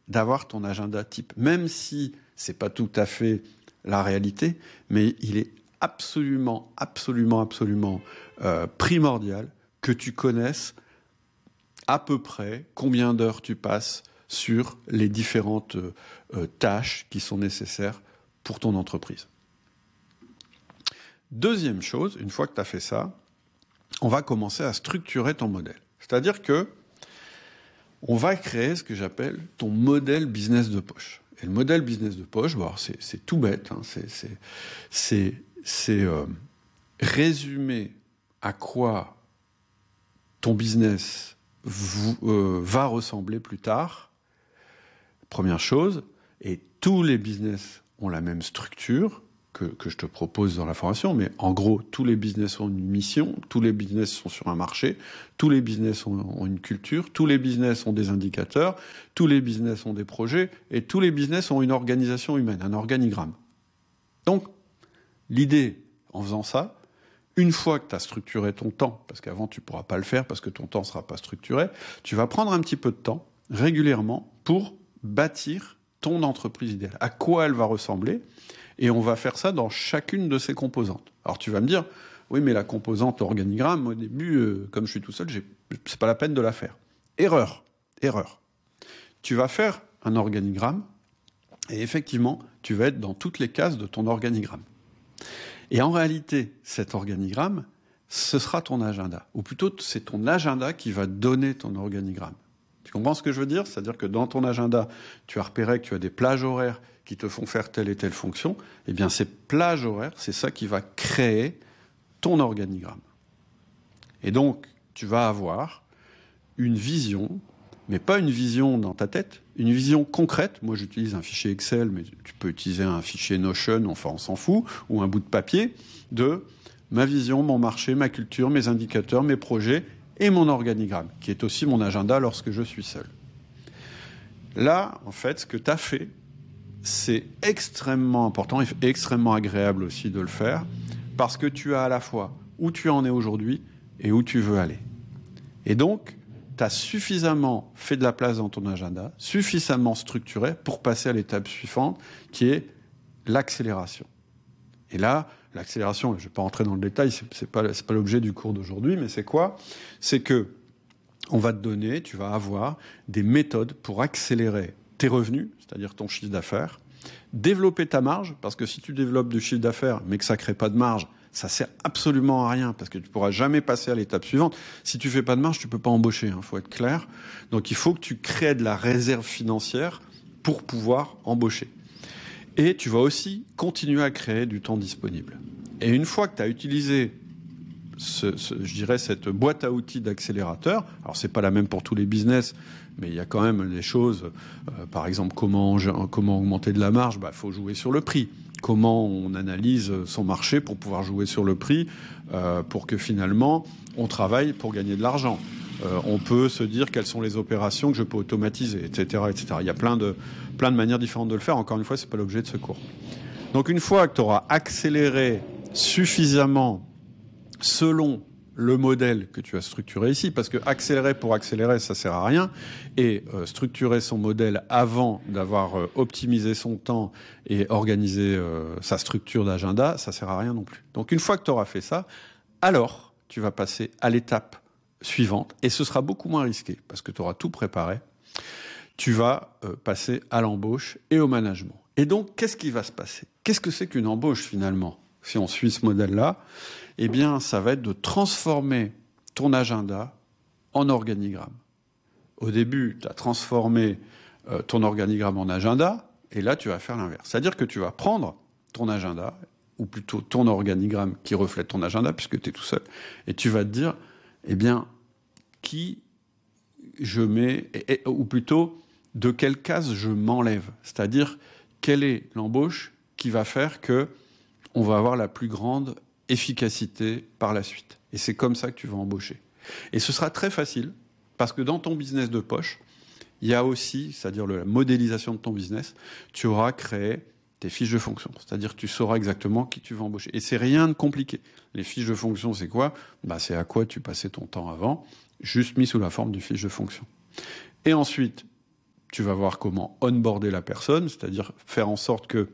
d'avoir ton agenda type, même si c'est pas tout à fait la réalité, mais il est absolument, absolument, absolument euh, primordial que tu connaisses à peu près combien d'heures tu passes sur les différentes euh, tâches qui sont nécessaires pour ton entreprise. Deuxième chose, une fois que tu as fait ça, on va commencer à structurer ton modèle. C'est-à-dire que on va créer ce que j'appelle ton modèle business de poche. Le modèle business de poche, c'est tout bête, hein, c'est euh, résumer à quoi ton business euh, va ressembler plus tard. Première chose, et tous les business ont la même structure, que, je te propose dans la formation, mais en gros, tous les business ont une mission, tous les business sont sur un marché, tous les business ont, une culture, tous les business ont des indicateurs, tous les business ont des projets, et tous les business ont une organisation humaine, un organigramme. Donc, l'idée, en faisant ça, une fois que tu as structuré ton temps, parce qu'avant tu ne pourras pas le faire parce que ton temps ne sera pas structuré, tu vas prendre un petit peu de temps régulièrement pour bâtir ton entreprise idéale. À quoi elle va ressembler? Et on va faire ça dans chacune de ces composantes. Alors tu vas me dire, oui, mais la composante organigramme, au début, euh, comme je suis tout seul, c'est pas la peine de la faire. Erreur, erreur. Tu vas faire un organigramme et effectivement, tu vas être dans toutes les cases de ton organigramme. Et en réalité, cet organigramme, ce sera ton agenda. Ou plutôt, c'est ton agenda qui va donner ton organigramme. Tu comprends ce que je veux dire? C'est-à-dire que dans ton agenda, tu as repéré que tu as des plages horaires qui te font faire telle et telle fonction. Eh bien, ces plages horaires, c'est ça qui va créer ton organigramme. Et donc, tu vas avoir une vision, mais pas une vision dans ta tête, une vision concrète. Moi, j'utilise un fichier Excel, mais tu peux utiliser un fichier Notion, enfin, on s'en fout, ou un bout de papier, de ma vision, mon marché, ma culture, mes indicateurs, mes projets et mon organigramme, qui est aussi mon agenda lorsque je suis seul. Là, en fait, ce que tu as fait, c'est extrêmement important et extrêmement agréable aussi de le faire, parce que tu as à la fois où tu en es aujourd'hui et où tu veux aller. Et donc, tu as suffisamment fait de la place dans ton agenda, suffisamment structuré pour passer à l'étape suivante, qui est l'accélération. Et là, l'accélération, je ne vais pas rentrer dans le détail, ce n'est pas, pas l'objet du cours d'aujourd'hui, mais c'est quoi? C'est que on va te donner, tu vas avoir des méthodes pour accélérer tes revenus, c'est-à-dire ton chiffre d'affaires, développer ta marge, parce que si tu développes du chiffre d'affaires mais que ça crée pas de marge, ça sert absolument à rien parce que tu pourras jamais passer à l'étape suivante. Si tu fais pas de marge, tu peux pas embaucher. Il hein, faut être clair. Donc il faut que tu crées de la réserve financière pour pouvoir embaucher. Et tu vas aussi continuer à créer du temps disponible. Et une fois que tu as utilisé je dirais, cette boîte à outils d'accélérateur. Alors, c'est pas la même pour tous les business, mais il y a quand même des choses. Euh, par exemple, comment, augmenter de la marge Il bah, faut jouer sur le prix. Comment on analyse son marché pour pouvoir jouer sur le prix, euh, pour que finalement on travaille pour gagner de l'argent. Euh, on peut se dire quelles sont les opérations que je peux automatiser, etc., etc. Il y a plein de, plein de manières différentes de le faire. Encore une fois, c'est pas l'objet de ce cours. Donc, une fois que tu auras accéléré suffisamment selon le modèle que tu as structuré ici, parce que accélérer pour accélérer, ça sert à rien, et euh, structurer son modèle avant d'avoir euh, optimisé son temps et organisé euh, sa structure d'agenda, ça sert à rien non plus. Donc une fois que tu auras fait ça, alors tu vas passer à l'étape suivante, et ce sera beaucoup moins risqué, parce que tu auras tout préparé. Tu vas passer à l'embauche et au management. Et donc, qu'est-ce qui va se passer? Qu'est-ce que c'est qu'une embauche finalement si on suit ce modèle-là, eh bien, ça va être de transformer ton agenda en organigramme. Au début, tu as transformé euh, ton organigramme en agenda, et là, tu vas faire l'inverse. C'est-à-dire que tu vas prendre ton agenda, ou plutôt ton organigramme qui reflète ton agenda, puisque tu es tout seul, et tu vas te dire, eh bien, qui je mets, ou plutôt, de quelle case je m'enlève. C'est-à-dire, quelle est l'embauche qui va faire que on va avoir la plus grande efficacité par la suite. Et c'est comme ça que tu vas embaucher. Et ce sera très facile, parce que dans ton business de poche, il y a aussi, c'est-à-dire la modélisation de ton business, tu auras créé tes fiches de fonction. C'est-à-dire tu sauras exactement qui tu vas embaucher. Et c'est rien de compliqué. Les fiches de fonction, c'est quoi? Bah, C'est à quoi tu passais ton temps avant, juste mis sous la forme du fiche de fonction. Et ensuite, tu vas voir comment onboarder la personne, c'est-à-dire faire en sorte que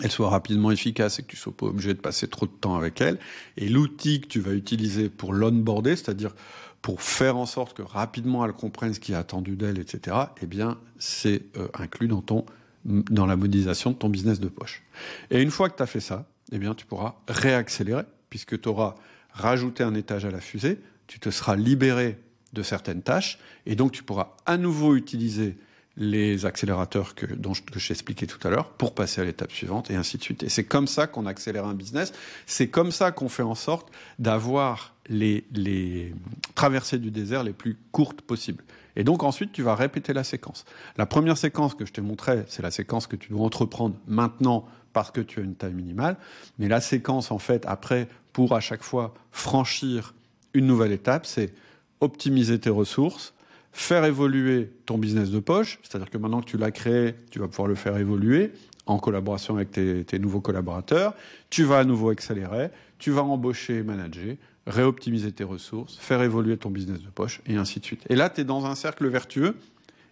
elle soit rapidement efficace et que tu sois pas obligé de passer trop de temps avec elle. Et l'outil que tu vas utiliser pour l'onboarder, c'est-à-dire pour faire en sorte que rapidement elle comprenne ce qui est attendu d'elle, etc., eh bien, c'est euh, inclus dans ton, dans la modélisation de ton business de poche. Et une fois que tu as fait ça, eh bien, tu pourras réaccélérer puisque tu auras rajouté un étage à la fusée, tu te seras libéré de certaines tâches et donc tu pourras à nouveau utiliser les accélérateurs que, dont je, que je expliqué tout à l'heure pour passer à l'étape suivante et ainsi de suite. Et c'est comme ça qu'on accélère un business. C'est comme ça qu'on fait en sorte d'avoir les, les traversées du désert les plus courtes possibles. Et donc ensuite, tu vas répéter la séquence. La première séquence que je t'ai montrée, c'est la séquence que tu dois entreprendre maintenant parce que tu as une taille minimale. Mais la séquence, en fait, après, pour à chaque fois franchir une nouvelle étape, c'est optimiser tes ressources, faire évoluer ton business de poche, c'est-à-dire que maintenant que tu l'as créé, tu vas pouvoir le faire évoluer en collaboration avec tes, nouveaux collaborateurs, tu vas à nouveau accélérer, tu vas embaucher et manager, réoptimiser tes ressources, faire évoluer ton business de poche, et ainsi de suite. Et là, tu es dans un cercle vertueux.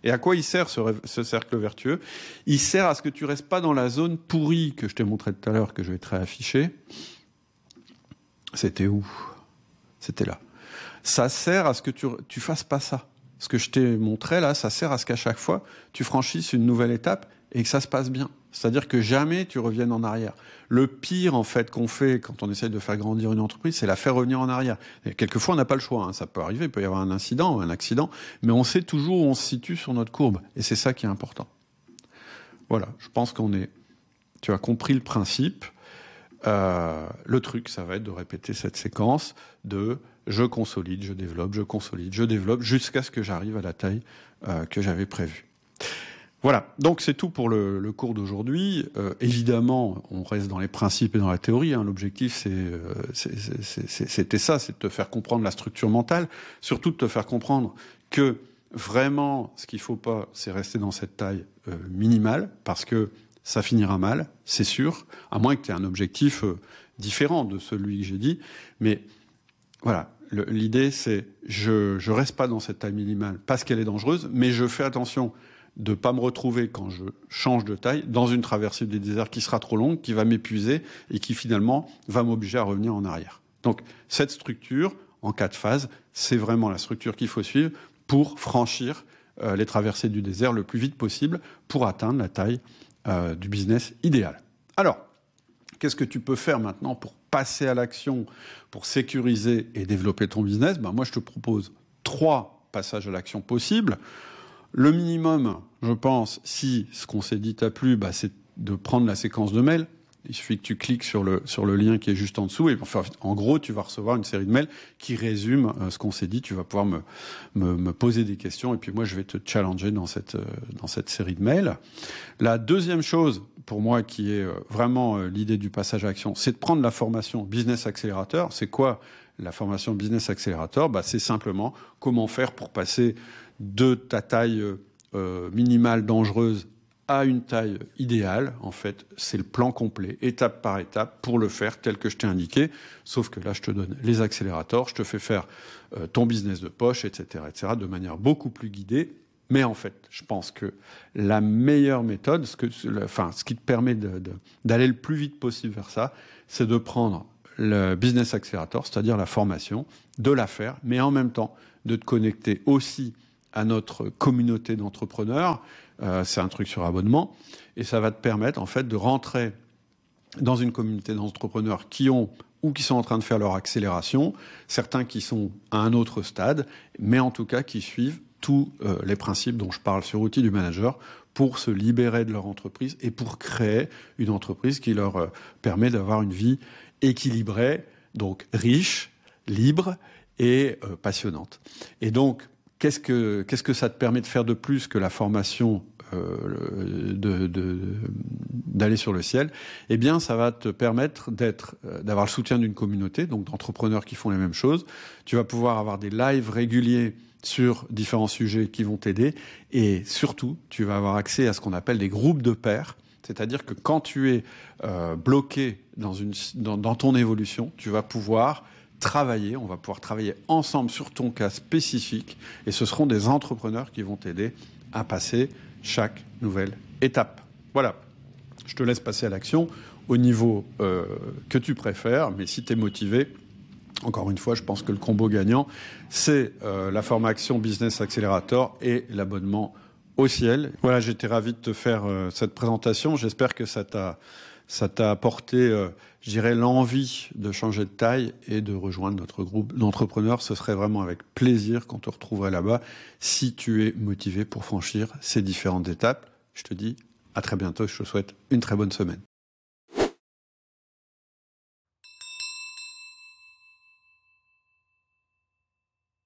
Et à quoi il sert ce, cercle vertueux? Il sert à ce que tu restes pas dans la zone pourrie que je t'ai montré tout à l'heure, que je vais te réafficher. C'était où? C'était là. Ça sert à ce que tu, tu fasses pas ça ce que je t'ai montré là, ça sert à ce qu'à chaque fois, tu franchisses une nouvelle étape et que ça se passe bien. C'est-à-dire que jamais tu reviennes en arrière. Le pire, en fait, qu'on fait quand on essaye de faire grandir une entreprise, c'est la faire revenir en arrière. Et quelquefois, on n'a pas le choix. Hein. Ça peut arriver, il peut y avoir un incident, un accident, mais on sait toujours où on se situe sur notre courbe. Et c'est ça qui est important. Voilà, je pense qu'on est... Tu as compris le principe. Euh, le truc, ça va être de répéter cette séquence de je consolide, je développe, je consolide, je développe, jusqu'à ce que j'arrive à la taille euh, que j'avais prévue. Voilà, donc c'est tout pour le, cours d'aujourd'hui. Euh, évidemment, on reste dans les principes et dans la théorie. Hein. L'objectif, c'était ça, c'est de te faire comprendre la structure mentale, surtout de te faire comprendre que vraiment, ce qu'il faut pas, c'est rester dans cette taille minimale, parce que ça finira mal, c'est sûr, à moins que tu aies un objectif euh, différent de celui que j'ai dit. Mais voilà, l'idée c'est je je reste pas dans cette taille minimale parce qu'elle est dangereuse, mais je fais attention de pas me retrouver quand je change de taille dans une traversée des déserts qui sera trop longue, qui va m'épuiser et qui finalement va m'obliger à revenir en arrière. Donc cette structure en quatre phases, c'est vraiment la structure qu'il faut suivre pour franchir euh, les traversées du désert le plus vite possible pour atteindre la taille euh, du business idéal. Alors, qu'est-ce que tu peux faire maintenant pour passer à l'action, pour sécuriser et développer ton business ben, Moi, je te propose trois passages à l'action possibles. Le minimum, je pense, si ce qu'on s'est dit t'a plu, bah, c'est de prendre la séquence de mails. Il suffit que tu cliques sur le, sur le lien qui est juste en dessous et enfin, en gros, tu vas recevoir une série de mails qui résument euh, ce qu'on s'est dit. Tu vas pouvoir me, me, me, poser des questions et puis moi, je vais te challenger dans cette, euh, dans cette série de mails. La deuxième chose, pour moi, qui est euh, vraiment l'idée du passage à action, c'est de prendre la formation Business Accelerator. C'est quoi la formation Business Accelerator? Bah, C'est simplement comment faire pour passer de ta taille minimale dangereuse à une taille idéale, en fait, c'est le plan complet, étape par étape, pour le faire tel que je t'ai indiqué. Sauf que là, je te donne les accélérateurs, je te fais faire euh, ton business de poche, etc., etc., de manière beaucoup plus guidée. Mais en fait, je pense que la meilleure méthode, ce, que, enfin, ce qui te permet d'aller le plus vite possible vers ça, c'est de prendre le business accelerator, c'est-à-dire la formation, de la faire, mais en même temps de te connecter aussi à notre communauté d'entrepreneurs euh, c'est un truc sur abonnement. Et ça va te permettre, en fait, de rentrer dans une communauté d'entrepreneurs qui ont ou qui sont en train de faire leur accélération, certains qui sont à un autre stade, mais en tout cas qui suivent tous euh, les principes dont je parle sur Outils du Manager pour se libérer de leur entreprise et pour créer une entreprise qui leur euh, permet d'avoir une vie équilibrée, donc riche, libre et passionnante. Et donc, que, qu'est-ce que ça te permet de faire de plus que la formation euh, d'aller sur le ciel, eh bien, ça va te permettre d'être, euh, d'avoir le soutien d'une communauté, donc d'entrepreneurs qui font les mêmes choses. Tu vas pouvoir avoir des lives réguliers sur différents sujets qui vont t'aider, et surtout, tu vas avoir accès à ce qu'on appelle des groupes de pairs. C'est-à-dire que quand tu es euh, bloqué dans, une, dans ton évolution, tu vas pouvoir travailler, on va pouvoir travailler ensemble sur ton cas spécifique et ce seront des entrepreneurs qui vont t'aider à passer chaque nouvelle étape. Voilà, je te laisse passer à l'action au niveau euh, que tu préfères, mais si tu es motivé, encore une fois, je pense que le combo gagnant, c'est euh, la formation Business Accelerator et l'abonnement au ciel. Voilà, j'étais ravi de te faire euh, cette présentation. J'espère que ça t'a ça t'a apporté, euh, je dirais, l'envie de changer de taille et de rejoindre notre groupe d'entrepreneurs. Ce serait vraiment avec plaisir qu'on te retrouverait là-bas si tu es motivé pour franchir ces différentes étapes. Je te dis à très bientôt. Je te souhaite une très bonne semaine.